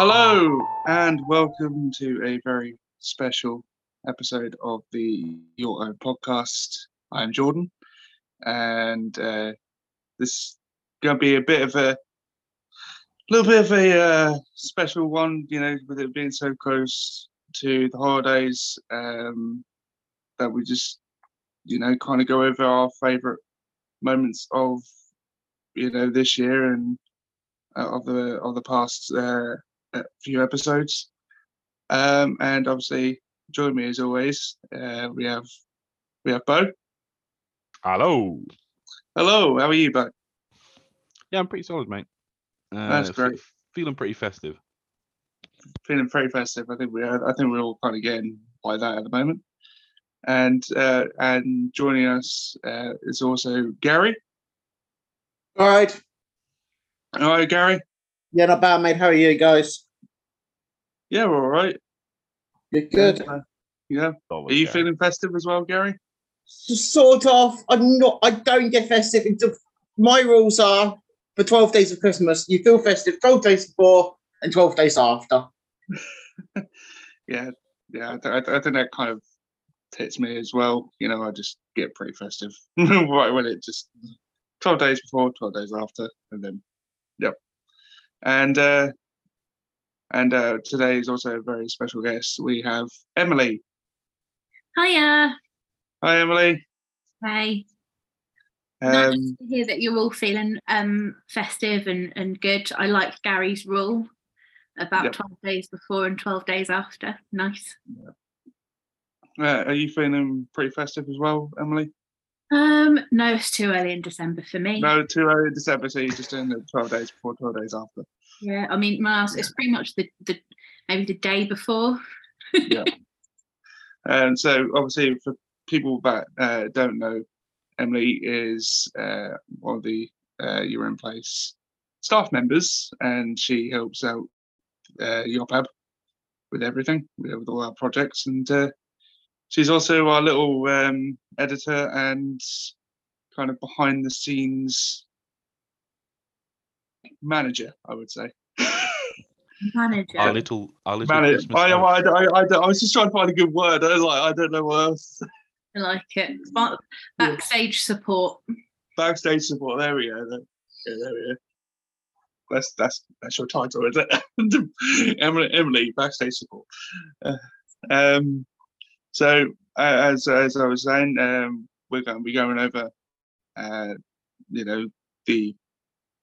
Hello, and welcome to a very special episode of the Your Own podcast. I'm Jordan, and uh, this is going to be a bit of a little bit of a uh, special one, you know, with it being so close to the holidays. Um, that we just, you know, kind of go over our favourite moments of, you know, this year and uh, of the of the past uh, uh, few episodes. Um, and obviously, join me as always. Uh, we have we have Bo. Hello. Hello, how are you, Bo? Yeah, I'm pretty solid, mate. Uh, That's fe- great. feeling pretty festive. Feeling very festive. I think we are. I think we're all kind of getting by that at the moment. And uh, and joining us uh, is also Gary. All right. All right, Gary. Yeah, not bad, mate. How are you guys? Yeah, we're all right. You're good. Yeah. Are you feeling festive as well, Gary? Sort of. I'm not. I don't get festive. Until, my rules are for 12 days of Christmas, you feel festive 12 days before and 12 days after. Yeah, yeah. I, th- I think that kind of hits me as well. You know, I just get pretty festive right when it just twelve days before, twelve days after, and then yep. And uh and uh today is also a very special guest. We have Emily. Hiya. Hi, Emily. Hey. nice Um, to hear that you're all feeling um festive and, and good. I like Gary's rule about Yep. 12 days before and 12 days after. Nice. uh, are you feeling pretty festive as well, Emily? Um, no, it's too early in December for me. No, too early in December, so you're just doing the twelve days before, twelve days after. Yeah, I mean, Mars, it's pretty much the, the maybe the day before. Yeah. And so, obviously, for people that uh, don't know, Emily is uh, one of the uh, Your Own Place staff members, and she helps out uh, pub with everything, with with all our projects. And uh, she's also our little um, editor and kind of behind the scenes manager, I would say. Manager. Our little, our little Manager. Christmas I. I, I, I, I was just trying to find a good word. I was like, I don't know what else. I like it. Ba- Backstage support. backstage support. There we go. There, yeah, there we go. That's that's that's your title, is it? Emily, Emily, backstage support. Uh, um, so uh, as as I was saying, um, we're going to be going over, uh, you know, the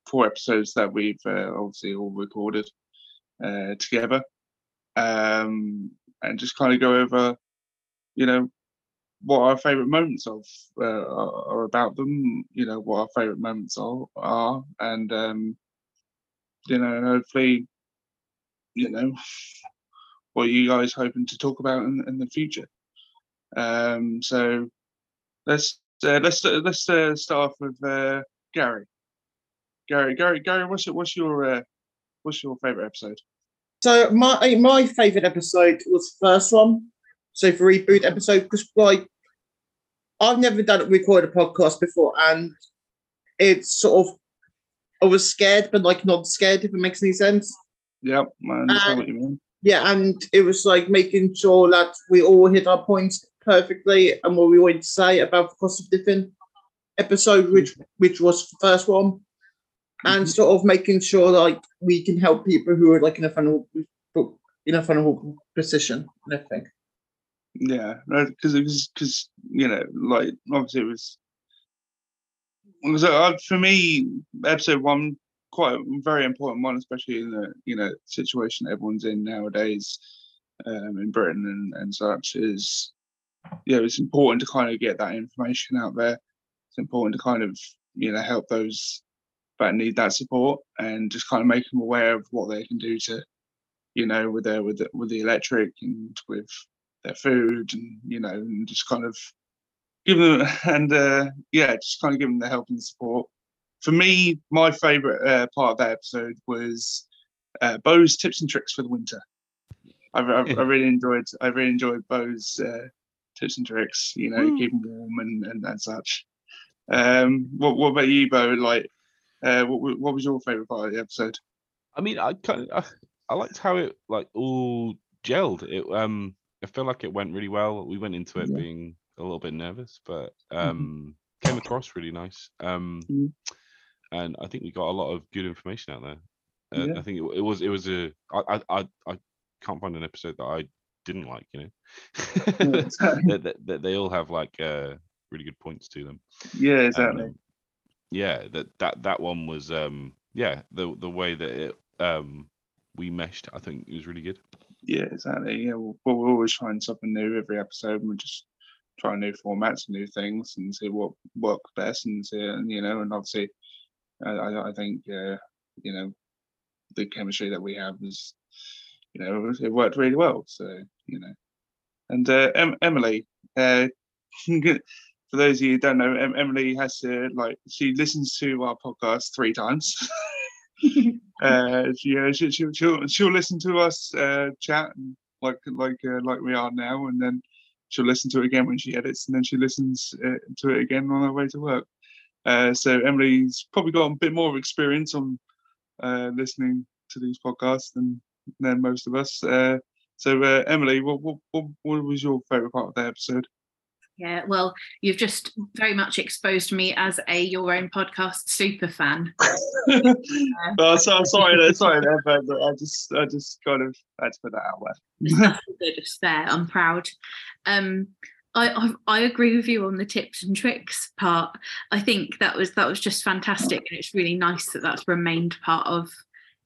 four episodes that we've uh, obviously all recorded uh, together, um, and just kind of go over, you know, what our favorite moments of uh, are, about them you know what our favorite moments are are and um you know hopefully you know what you guys hoping to talk about in, in the future um so let's uh, let's uh, let's uh, start off with uh gary gary gary gary what's your what's your uh, what's your favorite episode So my my favourite episode was the first one. So the reboot episode, because like I've never done a record a podcast before, and it's sort of I was scared, but like not scared, if it makes any sense. yep i understand what you mean Yeah, and it was like making sure that we all hit our points perfectly and what we wanted to say about the cost of different episode, which which was the first one, and Mhm. sort of making sure like we can help people who are like in a vulnerable in a vulnerable position and everything. Yeah, because it was because you know, like obviously it was. So uh, for me, episode one quite a very important one, especially in the you know situation everyone's in nowadays um, in Britain and, and such. Is know it's important to kind of get that information out there. It's important to kind of you know help those that need that support and just kind of make them aware of what they can do to you know with their with the, with the electric and with their food and you know and just kind of give them and uh yeah just kind of give them the help and support for me my favorite uh, part of that episode was uh bo's tips and tricks for the winter i, I, I really enjoyed i really enjoyed bo's uh tips and tricks you know Woo. keep them warm and, and and such um what, what about you bo like uh what, what was your favorite part of the episode I mean, I kind of, I I liked how it like all gelled. It um I feel like it went really well. We went into it Yeah. being a little bit nervous, but um came across really nice. Um Mhm. and I think we got a lot of good information out there. Uh, Yeah. I think it, it was it was a I I I can't find an episode that I didn't like. You know, Yeah, exactly. that, that, that they all have like uh really good points to them. Yeah, exactly. um, yeah, that that that one was um yeah the the way that it um we meshed. I think it was really good. Yeah, exactly. Yeah, we're, we're always trying something new every episode, and we're just trying new formats, and new things, and see what works best, and see, and you know, and obviously, I, I, I think, uh, you know, the chemistry that we have is, you know, it worked really well. So, you know, and uh, em- Emily, uh, for those of you who don't know, em- Emily has to like she listens to our podcast three times. uh she, uh, she, she'll, she'll she'll listen to us uh chat and like like uh, like we are now and then she'll listen to it again when she edits and then she listens uh, to it again on her way to work uh so emily's probably got a bit more experience on uh listening to these podcasts than than most of us uh so uh, emily what, what what what was your favorite part of the episode Yeah, well, you've just very much exposed me as a your own podcast super fan. oh, so, sorry there, sorry there, but i just i just kind of had to put that out there good. It's there. I'm proud. Um, I, I I agree with you on the tips and tricks part. I think that was that was just fantastic, and it's really nice that that's remained part of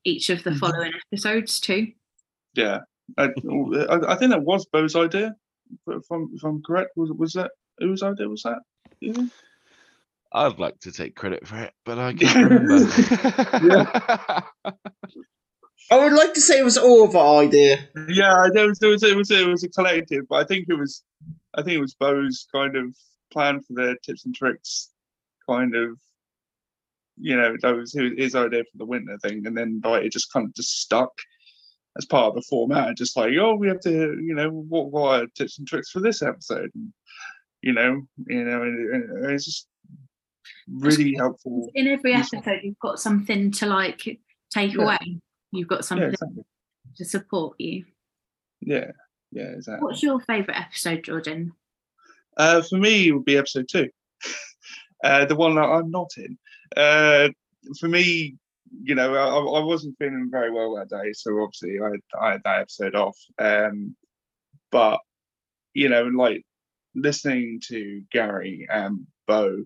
each of the Mhm. following episodes too. Yeah, I, I, I think that was Bo's idea. If I'm, if I'm correct, was was that whose idea was that? Yeah. I'd like to take credit for it, but I can't remember. I would like to say it was all of our idea. Yeah, there was there was it was it was a collective, but I think it was I think it was Bo's kind of plan for the tips and tricks, kind of. You know, that was his idea for the winter thing, and then like it just kind of just stuck as part of the format. Just like, oh, we have to, you know, what what are tips and tricks for this episode? And, you know, you know, and, and it's just really helpful. In every episode, you've got something to like take Yeah. away. You've got Yeah, something exactly. to support you. Yeah, yeah, exactly. What's your favourite episode, Jordan? Uh, for me, it would be episode two, uh, the one that I'm not in. Uh, for me, you know, I, I wasn't feeling very well that day, so obviously I, I had that episode off. Um, but you know, like listening to Gary and Bo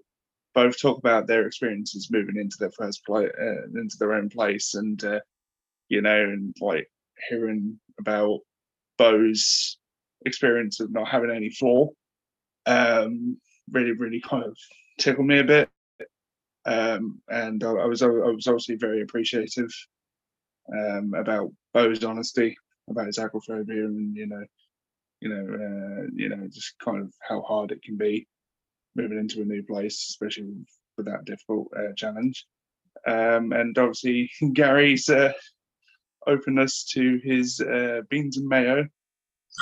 both talk about their experiences moving into their first place, uh, into their own place, and uh, you know, and like hearing about Bo's experience of not having any floor um, really, really kind of tickled me a bit. Um, and I, I was I was obviously very appreciative um, about Bo's honesty about his agoraphobia and you know, you know, uh, you know, just kind of how hard it can be moving into a new place, especially with that difficult uh, challenge. Um, and obviously Gary's uh, openness to his uh, beans and mayo.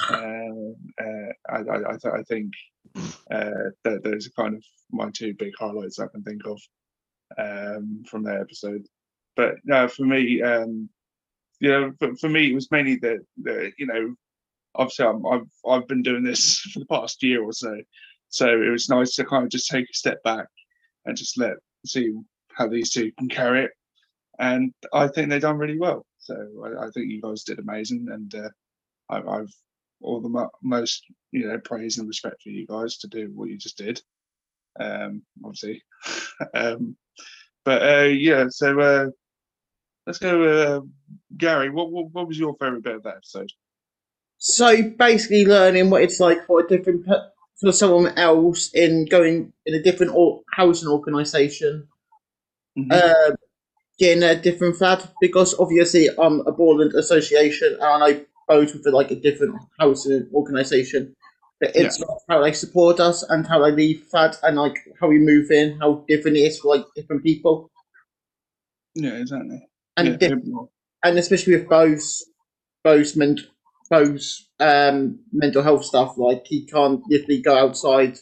Uh, uh, I, I, I, th- I think uh, those are kind of my two big highlights I can think of um, from that episode. But no, for me, um, you know, for, for me, it was mainly the you know, obviously I'm, I've I've been doing this for the past year or so, so it was nice to kind of just take a step back and just let see how these two can carry it. And I think they've done really well. So I, I think you guys did amazing, and uh, I, I've all the mo- most you know praise and respect for you guys to do what you just did. Um, obviously, um, but uh, yeah. So uh, let's go, uh, Gary. What, what what was your favorite bit of that episode? So basically, learning what it's like for a different for someone else in going in a different or- housing organisation, Mhm. uh, getting a different flat because obviously I'm a Borland association and I both with like a different housing organisation. But it's like how they support us and how they leave flat and like how we move in, how different it is for like different people, yeah, exactly. and yeah, diff- and especially with Bo's Bo's ment- Bo's um, mental health stuff. Like he can't literally go outside.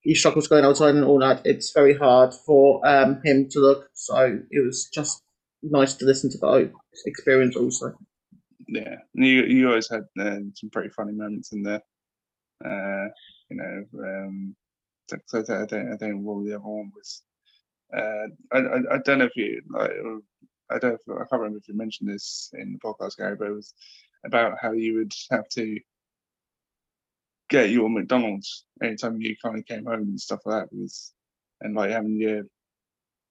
He struggles going outside and all that. It's very hard for um, him to look. So it was just nice to listen to Bo's experience also. yeah, you you always had uh, some pretty funny moments in there. Uh, you know, um, so, I think I think what the other one was. Uh, I, I I don't know if you like. I don't. If, I can't remember if you mentioned this in the podcast, Gary, but it was about how you would have to get your McDonald's anytime you kind of came home and stuff like that, because and like having your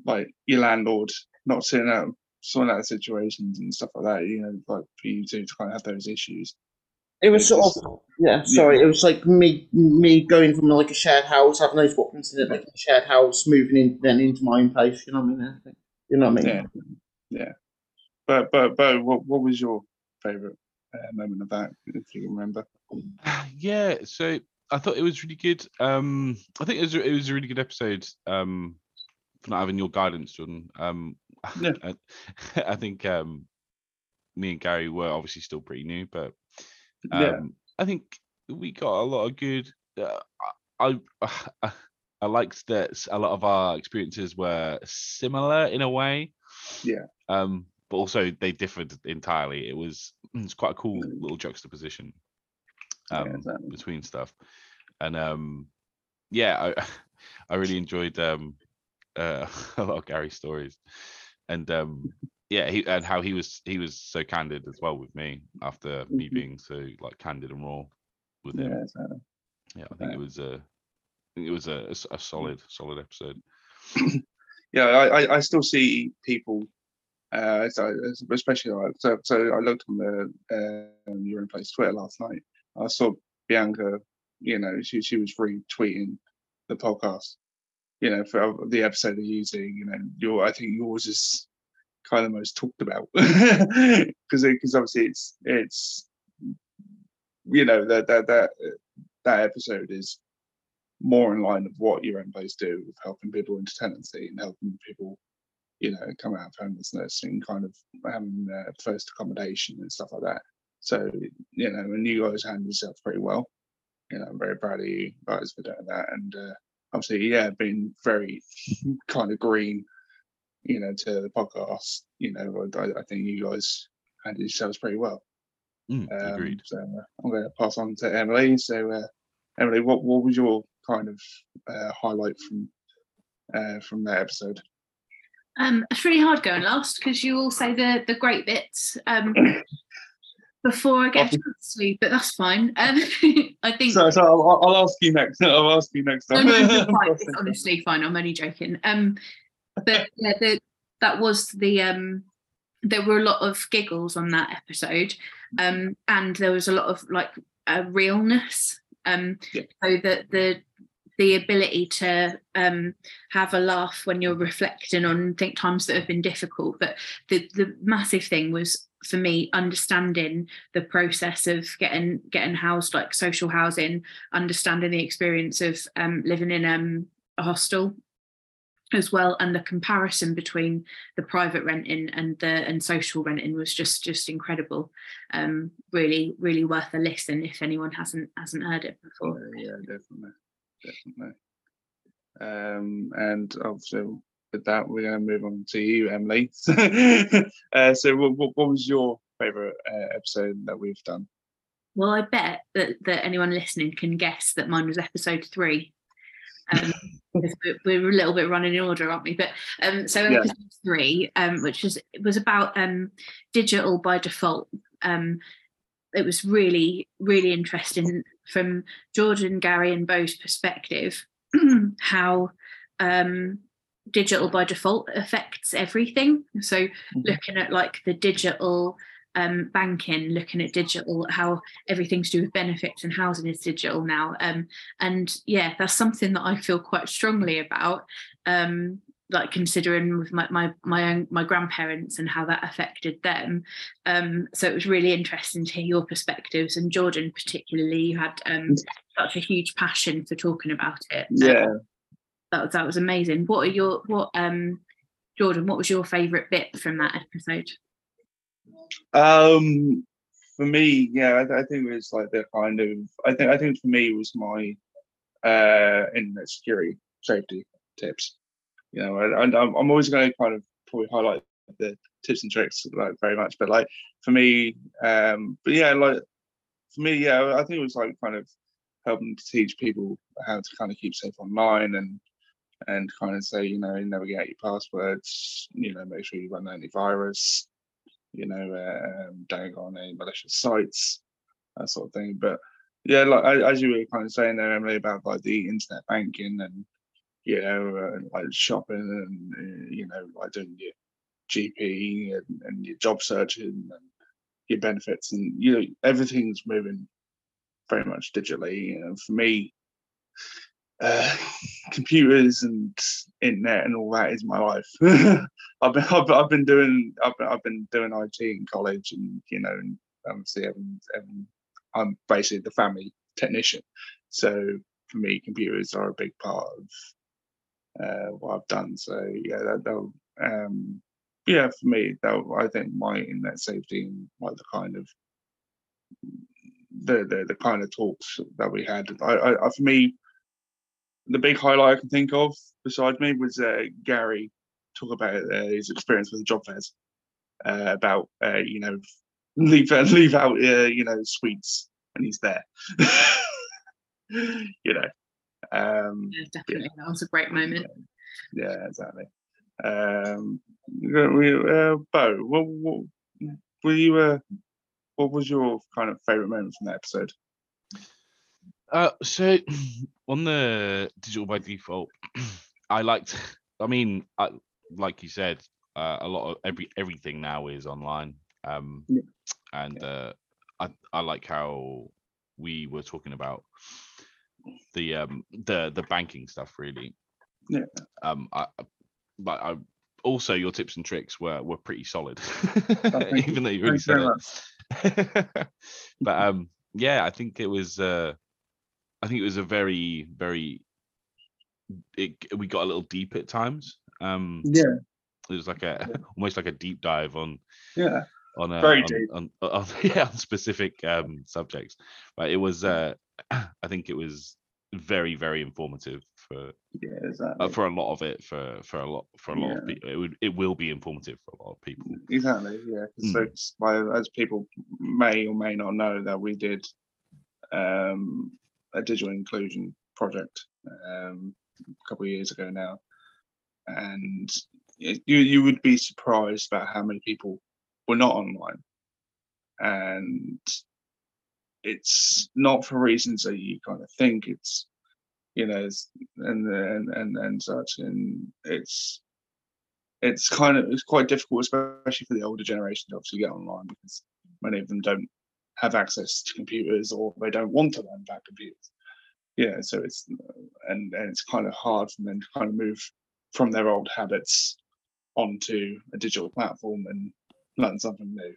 like your landlord not sitting out sorting out situations and stuff like that, you know, like for you to kind of have those issues. It was sort of yeah. Sorry, it was like me me going from like a shared house, having those bookings in like a shared house, moving in then into my own place. You know what I mean? I think- You know what I mean? Yeah, yeah. But but but what what was your favourite uh, moment of that, if you can remember? yeah so i thought it was really good um i think it was, it was a really good episode um for not having your guidance jordan um Yeah. I, I think um me and gary were obviously still pretty new but um yeah, i think we got a lot of good uh, i i i liked that a lot of our experiences were similar in a way. Yeah. um but also they differed entirely. It was it's quite a cool little juxtaposition yeah, um exactly. between stuff. And um yeah i i really enjoyed um uh, a lot of gary's stories. And um yeah he and how he was he was so candid as well with me after me Mhm. being so like candid and raw with him yeah, exactly. yeah i think Yeah. it was a it was a, a solid solid episode yeah, I, I, I still see people, uh, so, especially like, so, so I looked on the uh, Your Own Place Twitter last night. I saw Bianca, you know, she, she was retweeting the podcast, you know, for the episode of using, you know, your, I think yours is kind of most talked about because because obviously it's, it's, you know, that, that, that, that episode is more in line of what your own do with helping people into tenancy and helping people, you know, come out of homelessness and kind of having first accommodation and stuff like that. So, you know, and you guys handle yourself pretty well. You know, I'm very proud of you guys for doing that. And uh, obviously, yeah, being very kind of green, you know, to the podcast. You know, I, I think you guys handled yourselves pretty well. Mm, Um, agreed So uh, I'm going to pass on to Emily. So, uh, Emily, what what was your kind of uh, highlight from uh, from that episode? Um, it's really hard going last because you all say the the great bits um, before I get a chance to, but that's fine. Um, I think So, so I'll, I'll ask you next. I'll ask you next No, time. no, no, it's fine. It's honestly fine. I'm only joking. Um, but yeah, the, that was the um, there were a lot of giggles on that episode, um, and there was a lot of like uh, realness. Um, Yeah. so that the the ability to um, have a laugh when you're reflecting on think times that have been difficult. But the the massive thing was for me understanding the process of getting getting housed like social housing understanding the experience of um, living in um, a hostel as well and the comparison between the private renting and the and social renting was just just incredible um really really worth a listen if anyone hasn't hasn't heard it before yeah, yeah, definitely, definitely. Um, and also with that, we're going to move on to you, Emily. uh, so, what, what, what was your favorite uh, episode that we've done? well i bet that that anyone listening can guess that mine was episode three um, because we're, we're a little bit running in order, aren't we? But um, so Yeah. episode three, um, which was was about um, digital by default. Um, it was really really interesting from Jordan, Gary, and Bo's perspective how um, digital by default affects everything. So looking at like the digital um, banking, looking at digital, how everything to do with benefits and housing is digital now. Um, and yeah, that's something that I feel quite strongly about. Um, like considering with my my my own my grandparents and how that affected them. Um, so it was really interesting to hear your perspectives. And Jordan, particularly, you had um, such a huge passion for talking about it. Yeah, that was that was amazing. What are your what um Jordan? What was your favourite bit from that episode? Um, for me, yeah, I, I think it was like the kind of. I think I think for me was my uh internet security safety tips. You know, I, I'm I'm always going to kind of probably highlight the tips and tricks like very much, but like for me, um, but yeah, like for me, yeah, I think it was like kind of helping to teach people how to kind of keep safe online and and kind of say, you know, navigate your passwords, you know, make sure you run antivirus, you know, um, don't go on any malicious sites, that sort of thing. But yeah, like as you were kind of saying there, Emily, about like the internet banking and you know, uh, like shopping and uh, you know, like doing your GP and, and your job searching and your benefits, and you know, everything's moving very much digitally. And for me, uh, computers and internet and all that is my life. I've been I've, I've, been doing I've been, I've been doing IT in college, and you know, and obviously Evan, Evan, I'm basically the family technician. So for me, computers are a big part of uh, what I've done. So yeah, that um, yeah, for me, that I think my internet safety and like the kind of the, the the kind of talks that we had. I, I, for me, the big highlight I can think of besides me was uh, Gary talk about uh, his experience with the job fairs, uh, about uh, you know leave leave out uh, you know sweets and he's there. you know. Um, yeah, definitely, yeah. that was a great moment. Yeah, exactly. Um, we, uh, Bo, what, what were you? Uh, what was your kind of favorite moment from that episode? Uh, so on the digital by default, I liked. I mean, I, like you said, uh, a lot of every everything now is online. Um, yeah. and uh, I I like how we were talking about the um the the banking stuff really. Yeah. Um, I but I also your tips and tricks were were pretty solid, even though you really said it. but um, yeah, I think it was. Uh, I think it was a very, very. It, we got a little deep at times. Um, yeah, it was like a almost like a deep dive on. Yeah. On a, very on, deep. On, on, on, yeah, on specific um, subjects, but it was. Uh, I think it was very, very informative for yeah, exactly. uh, for a lot of it for for a lot for a lot yeah. of people. It would it will be informative for a lot of people. Exactly. Yeah. Mm. So as people may or may not know that we did um, a digital inclusion project um, a couple of years ago now, and it, you you would be surprised about how many people were not online, and it's not for reasons that you kind of think. It's you know, and and and and such, and it's it's kind of it's quite difficult, especially for the older generation, to obviously get online because many of them don't have access to computers or they don't want to learn about computers. Yeah, so it's and and it's kind of hard for them to kind of move from their old habits onto a digital platform and learn something new.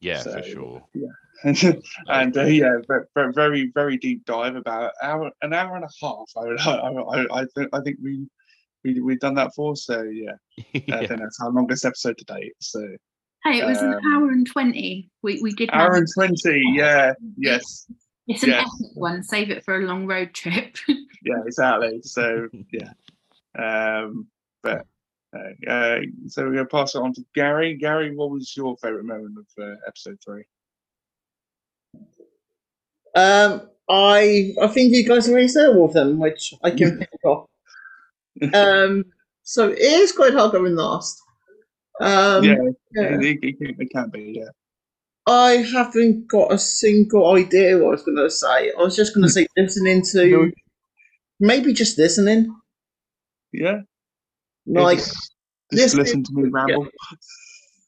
Yeah, so, for sure. Yeah, and uh, yeah, very, very, very deep dive about hour, an hour and a half. I, I, I, think, I think we, we, we've done that for. So yeah, yeah. I think that's our longest episode to date. So hey, it was um, an hour and twenty. We we did hour and twenty. Yeah, yes. It's an yes. epic one. Save it for a long road trip. yeah, exactly. So yeah, um, but uh, so we're going to pass it on to Gary. Gary, what was your favourite moment of uh, episode three? Um, I I think you guys already said all of them, which I can think of. Um, so it is quite hard going last. Um, yeah, yeah. It, it, it, can be. Yeah. I haven't got a single idea what I was going to say. I was just going to say listening to, maybe just listening. Yeah. Like, just, just listen to me ramble.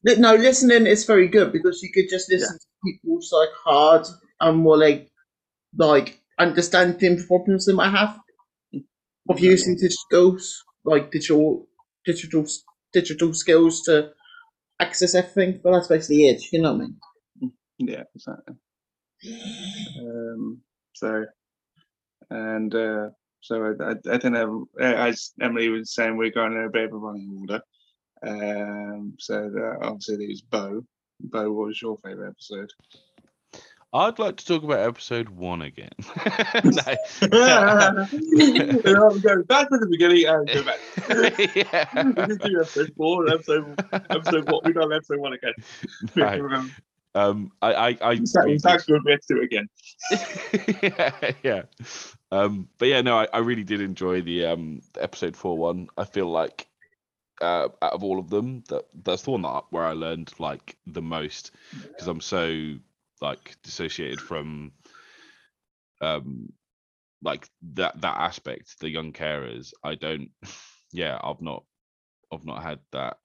Yeah. No, listening is very good because you could just listen to people's like hard and more like like understanding problems they might have of using digital skills, like digital digital digital skills to access everything. But that's basically it. You know what I mean? Yeah, exactly. Um, so, and uh, so I, I, think as Emily was saying, we're going in a bit of a running order. Um, so obviously there's Bo. Bo, what was your favourite episode? I'd like to talk about episode one again. no. Go back to the beginning and go back. yeah. we do episode four, and episode episode what we done episode one again. Right. Um, I, I, I, fact, we have to do it again. yeah, yeah. Um, but yeah, no, I, I really did enjoy the um episode four one. I feel like uh out of all of them, that that's the one that where I learned like the most because I'm so like dissociated from um like that that aspect, the young carers. I don't yeah, I've not I've not had that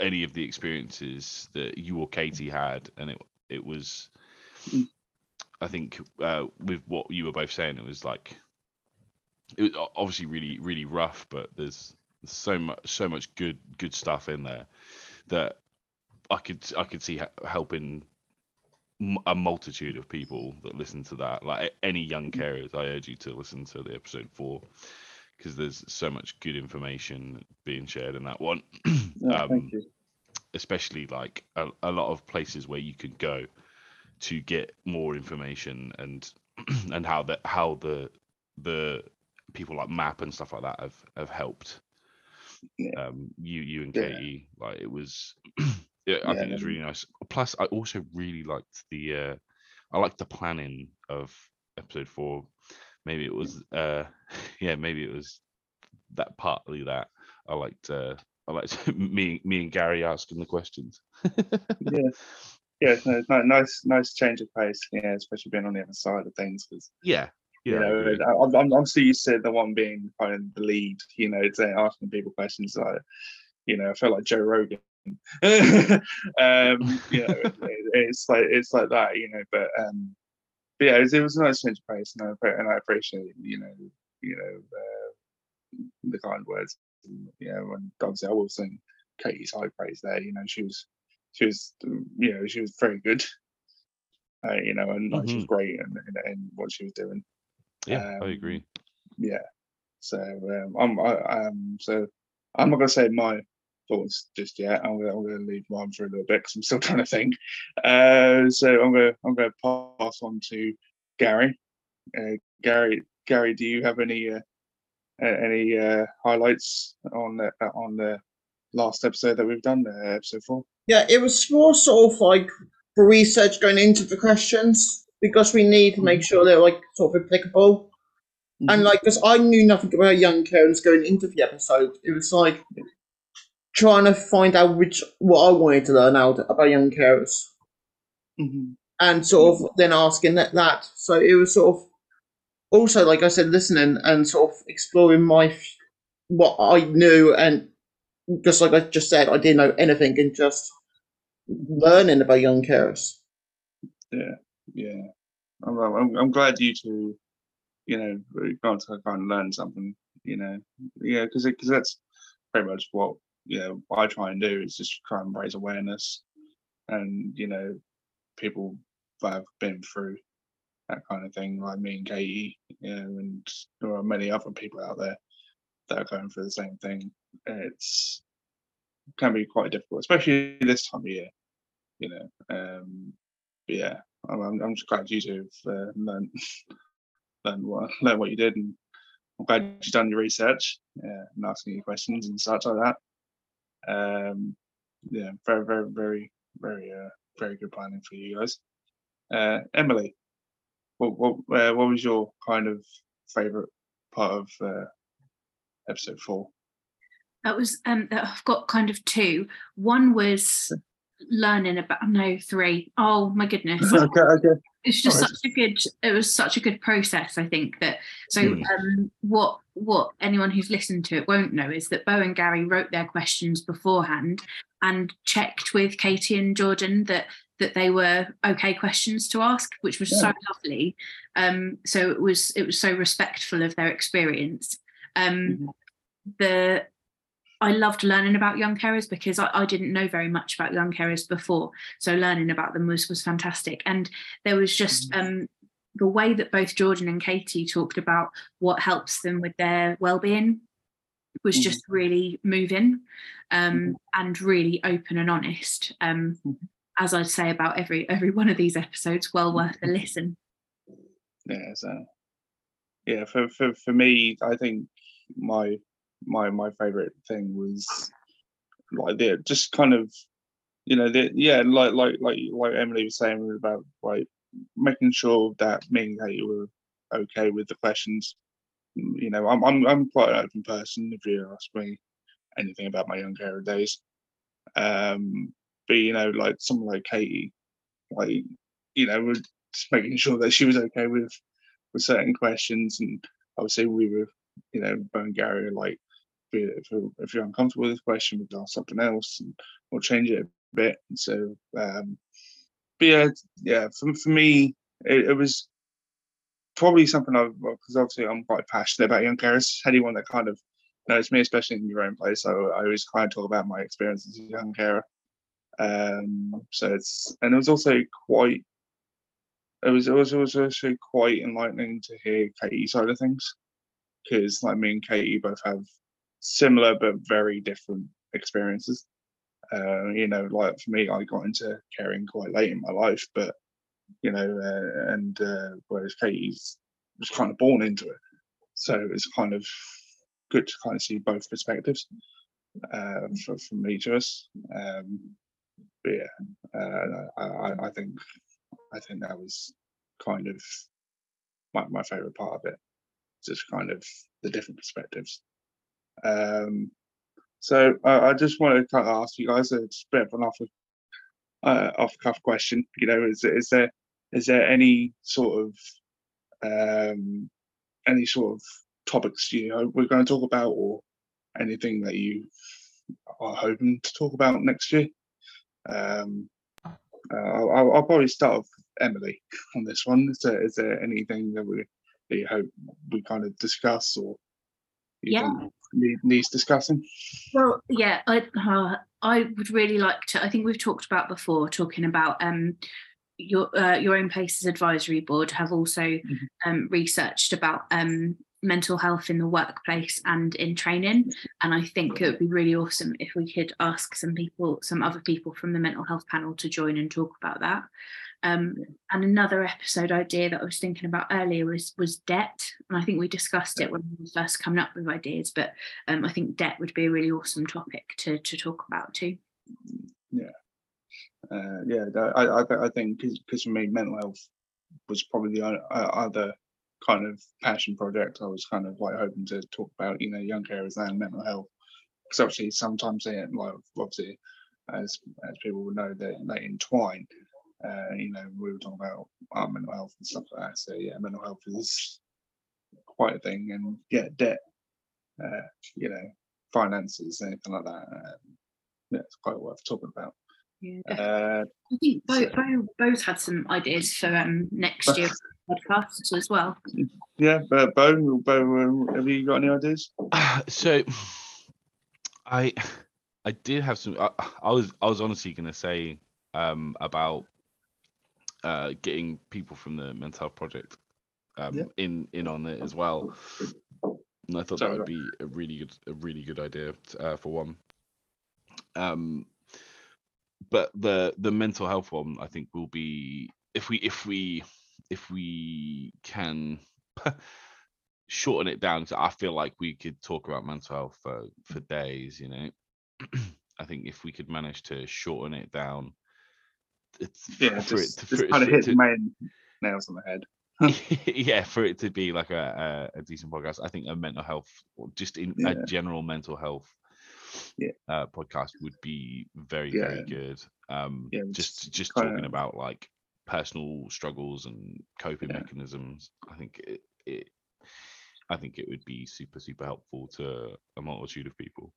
any of the experiences that you or Katie had, and it it was, Mm. I think, uh, with what you were both saying, it was like, it was obviously really really rough, but there's so much so much good good stuff in there that I could I could see helping a multitude of people that listen to that. Like any young carers, I urge you to listen to the episode four because there's so much good information being shared in that one. Um, thank you. especially like a, a lot of places where you can go to get more information and and how that how the the people like map and stuff like that have have helped Yeah. um you you and Yeah. katie like it was yeah, i Yeah, think it was really nice plus i also really liked the uh i liked the planning of episode four maybe it was uh yeah maybe it was that partly that i liked uh I liked me, me and Gary asking the questions. Yeah, yeah, no, ni- nice, nice change of pace. Yeah, especially being on the other side of things because Yeah, yeah, you know. I'm, I'm, I'm so used to the one being kind of the lead. You know, to asking people questions. Like, you know, I feel like Joe Rogan. um, you know, it, it's like it's like that. You know, but um, but yeah, it was, it was a nice change of pace, and I and I appreciate you know, you know, uh, the kind words. And, you know, and obviously I will sing Katie's high praise there. You know, she was she was you know she was very good. Uh, you know, and like, she was great in, in, in what she was doing Yeah, I um, agree. yeah. So um, I'm I, um so I'm not gonna say my thoughts just yet. I'm gonna I'm gonna leave mine for a little bit because I'm still trying to think. Uh, so I'm gonna I'm gonna pass on to Gary. Uh, Gary Gary, do you have any uh, any uh, highlights on the on the last episode that we've done, uh, episode four? Yeah, it was more sort of like the research going into the questions because we need to make sure they're like sort of applicable. And like, because I knew nothing about young carers going into the episode, it was like trying to find out which what I wanted to learn out about young carers, Mhm. and sort of then asking that. that. So it was sort of also, like I said, listening and sort of exploring my what I knew, and just like I just said, I didn't know anything, and just learning about young carers. Yeah, I'm, I'm, I'm glad you two, you know, got to kind of learn something, you know, yeah, because because that's pretty much what know I try and do is just try and raise awareness, and you know, people that have been through that kind of thing, like me and Katie, you know, and there are many other people out there that are going through the same thing. It's can be quite difficult, especially this time of year, you know. Um, but yeah, I'm, I'm, I'm just glad you two have uh, learned, learned, what, learned what you did, and I'm glad you've done your research yeah, and asking your questions and such like that. Um, yeah, very, very, very, very, uh, very good planning for you guys. Uh, Emily, what, what, uh, what was your kind of favorite part of uh, episode four? That was um that I've got kind of two. One was learning about no three. Oh my goodness. okay, okay. It's just such a good it was such a good process i think that so Hmm. um what what anyone who's listened to it won't know is that bo and gary wrote their questions beforehand and checked with katie and jordan that that they were okay questions to ask which was so lovely um so it was it was so respectful of their experience um Mhm. the I loved learning about young carers because I, I didn't know very much about young carers before so learning about them was was fantastic and there was just um the way that both jordan and katie talked about what helps them with their well-being was Mhm. just really moving um and really open and honest um Mhm. as I'd say about every every one of these episodes, well worth a listen. Yeah, so yeah, for for for me, I think my my my favorite thing was like the just kind of you know the yeah like like like like Emily was saying about like making sure that me and Katie were okay with the questions. You know, I'm I'm I'm quite an open person. If you ask me anything about my young days, um, but you know, like someone like Katie, like you know, we're just making sure that she was okay with with certain questions, and obviously we were, you know, Bo and Gary like, if you're, if you're uncomfortable with this question, we can ask something else, and we'll change it a bit. And so, um, but yeah, yeah, for for me, it, it was probably something I've because obviously I'm quite passionate about young carers. Anyone that kind of knows me, especially in your own place, I, I always kind of talk about my experience as a young carer. Um, so it's and it was also quite. It was it was, it was also quite enlightening to hear Katie's side of things, because like me and Katie both have similar but very different experiences. Uh, you know, like for me, I got into caring quite late in my life, but you know, uh, and uh, whereas Katie's was kind of born into it, so it's kind of good to kind of see both perspectives uh, from, from each of us. Um, but yeah, uh, I, I think I think that was kind of my, my favorite part of it, just kind of the different perspectives. Um, so uh, I just want to kind of ask you guys a bit of an off uh, off cuff question. You know, is is there is there any sort of um, any sort of topics you know we're going to talk about, or anything that you are hoping to talk about next year? Um, uh, I'll, I'll, probably start with Emily on this one. Is there is there anything that we that you hope we kind of discuss or yeah need, needs discussing? Well, yeah, I uh, I would really like to. I think we've talked about before talking about um your uh, your own places advisory board have also mm-hmm. um, researched about um, mental health in the workplace and in training and i think it would be really awesome if we could ask some people some other people from the mental health panel to join and talk about that um, and another episode idea that I was thinking about earlier was was debt, and I think we discussed it when we were first coming up with ideas. But um, I think debt would be a really awesome topic to to talk about too. Yeah, uh, yeah. I I, I think because for me, mental health was probably the other kind of passion project I was kind of like hoping to talk about. You know, young carers and mental health, because obviously sometimes they like obviously as as people will know they they entwine. Uh, you know, we were talking about our mental health and stuff like that. So yeah, mental health is quite a thing, and yeah, debt, uh, you know, finances, anything like that. Um, yeah, it's quite worth talking about. Yeah, uh, I think Bo, Bo, Bo's had some ideas for um, next year's podcasts as well. Yeah, but Bo, Bo, have you got any ideas? so, I, I did have some. I, I was, I was honestly going to say um, about uh, getting people from the mental health project um, yeah. in in on it as well. And I thought Sorry, that would be a really good a really good idea uh, for one. Um, but the the mental health one, I think, will be if we if we if we can shorten it down. So I feel like we could talk about mental health for for days. You know, I think if we could manage to shorten it down it's yeah, for just, it to, just kind of hit to, main nails on the head. yeah, for it to be like a, a, a, decent podcast, I think a mental health, just in yeah. a general mental health yeah. uh, podcast would be very yeah. very good. Um, yeah, just just kinda... talking about like personal struggles and coping mechanisms. I think it, it I think it would be super super helpful to a multitude of people.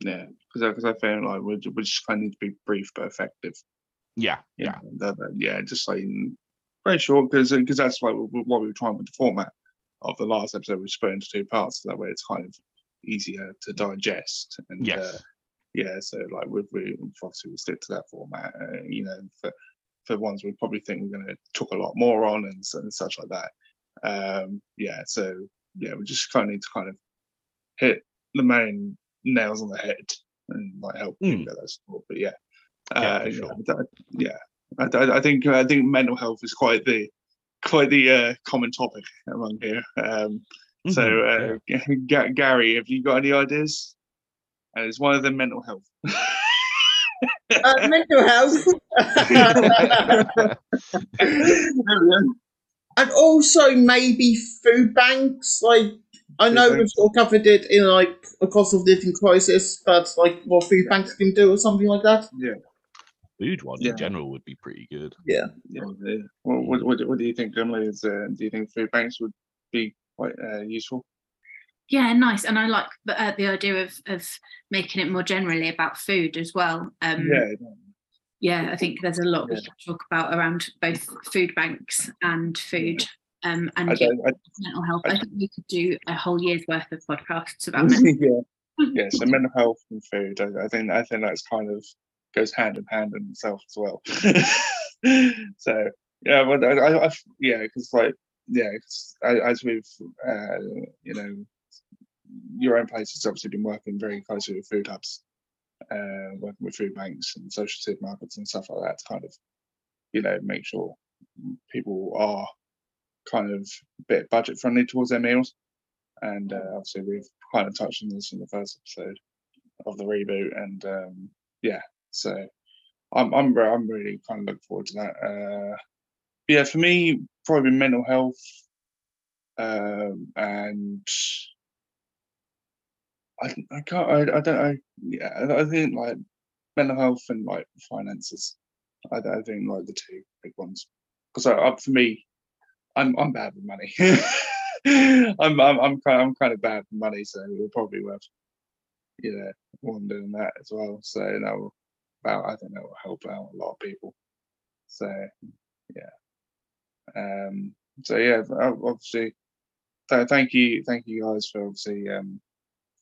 Yeah, because I, I feel like we we just kind of need to be brief but effective. Yeah, yeah, that, yeah. Just like very short because because that's like what we were trying with the format of the last episode. We split into two parts, so that way it's kind of easier to digest. And yes. uh, yeah, so like we we obviously we stick to that format. Uh, you know, for for ones we probably think we're going to talk a lot more on and, and such like that. Um, yeah, so yeah, we just kind of need to kind of hit the main nails on the head and like help mm. people get that support. But yeah, Yeah, Uh, yeah, sure. I- yeah. I, I- I think I think mental health is quite the quite the uh, common topic among here. Um, so, Mhm, uh, Ga- Gary, have you got any ideas? And it's one of them mental health. Uh, mental health. and also maybe food banks. Like I Food know we've banks. sort of covered it in like a cost of living crisis, but like what food banks can do or something like that. Food one Yeah. in general would be pretty good. yeah, yeah. What, what, what, what do you think, Emily? Is, uh, do you think food banks would be quite uh, useful? Yeah, nice. And I like the, uh, the idea of of making it more generally about food as well. Um, yeah, yeah, I think there's a lot we Yeah. can talk about around both food banks and food. Um, and I, mental health. I- I think we could do a whole year's worth of podcasts about mental yeah, yeah. So mental health and food. I, I think I think that's kind of goes hand in hand in itself as well. so yeah, but I, I, I yeah, because like yeah, 'cause a- as we've uh, you know, your own place has obviously been working very closely with food hubs, uh, working with food banks and social supermarkets and stuff like that to kind of you know make sure people are kind of a bit budget friendly towards their meals. And uh, obviously, we've kind of touched on this in the first episode of the reboot, and um, yeah, so I'm I'm I'm really kind of looking forward to that. Uh, yeah, for me, probably mental health, um, and I I can't I, I don't I yeah I- think like mental health and like finances. I, I think like the two big ones because I, for me, I'm I'm bad with money. I'm I'm I'm kind I'm kind of bad with money, so it will probably worth you know one doing that as well. So that will about I think that will help out a lot of people. So yeah, um, so yeah, obviously, th- thank you, thank you guys for obviously um,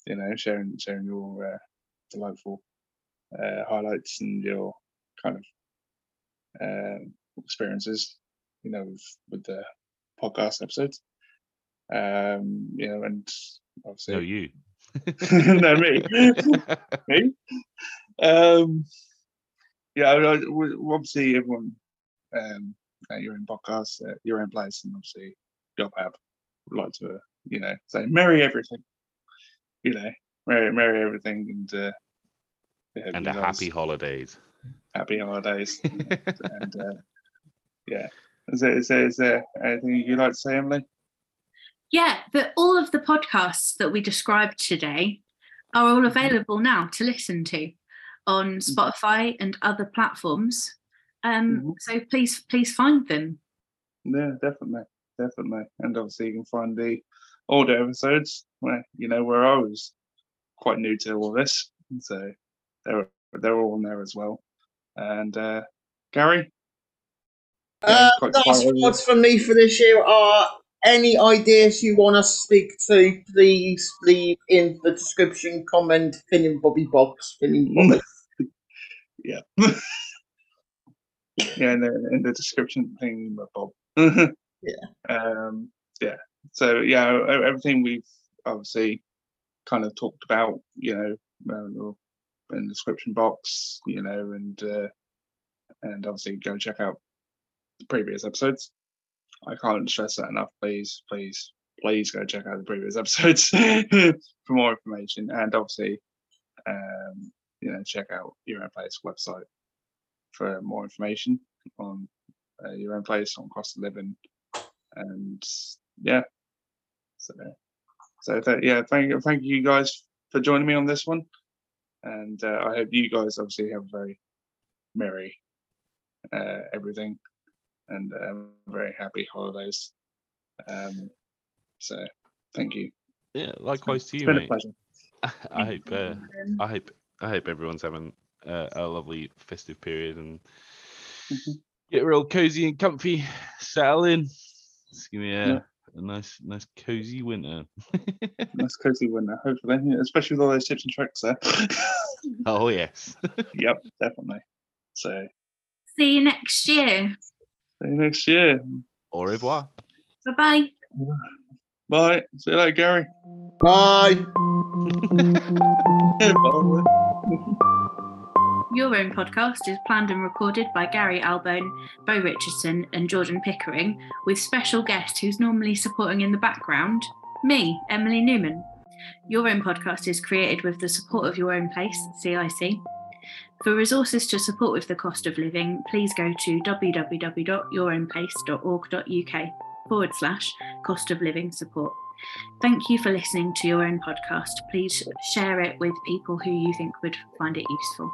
you know sharing sharing your uh, delightful uh, highlights and your kind of um experiences, you know, with, with the podcast episodes. Um, you know, and obviously, No, you. no me, me. Um, yeah, I, I, we- obviously everyone, um, at your own podcast, at your own place, and obviously your app would like to, uh, you know, say merry everything, you know, merry, merry everything, and uh, we hope and a guys- happy holidays. happy holidays, and uh, yeah. Is there, is there is there anything you'd like to say, Emily? Yeah, but all of the podcasts that we described today are all available now to listen to on Spotify and other platforms. Um, Mhm. So please, please find them. Yeah, definitely, definitely, and obviously you can find the older episodes where you know where I was quite new to all this, so they're they're all on there as well. And uh, Gary, Yeah, Uh, last words from me for this year are any ideas you want us to speak to, please leave in the description, comment, pinning Bobby box, pinning Bobby. Yeah, yeah, in the, in the description thing, Bob. Yeah. Um, yeah. So yeah, everything we've obviously kind of talked about, you know, um, in the description box, you know, and uh, and obviously go check out the previous episodes. I can't stress that enough. Please, please, please go check out the previous episodes for more information, and obviously, um, you know, check out your own place website for more information on uh, your own place on cost of living, and yeah. So, so that, yeah, thank you, thank you guys for joining me on this one, and uh, I hope you guys obviously have a very merry uh, everything, and um, very happy holidays. Um, so, thank you. Yeah, likewise to It's you, been a pleasure. I hope uh, I hope I hope everyone's having uh, a lovely festive period and Mhm. get real cozy and comfy, settle in. It's gonna be a, Yeah. a nice, nice cozy winter. Nice cozy winter, hopefully, especially with all those tips and tricks there. oh yes. yep, definitely. So, See you next year. see you next year. Au revoir. Bye bye. Bye. See you later, Gary. Bye. Your Own podcast is planned and recorded by Gary Albone, Bo Richardson, and Jordan Pickering, with special guest who's normally supporting in the background, me, Emily Newman. Your Own podcast is created with the support of Your Own Place, CIC. For resources to support with the cost of living, please go to www.yourownplace.org.uk forward slash cost of living support. Thank you for listening to your own podcast. Please share it with people who you think would find it useful.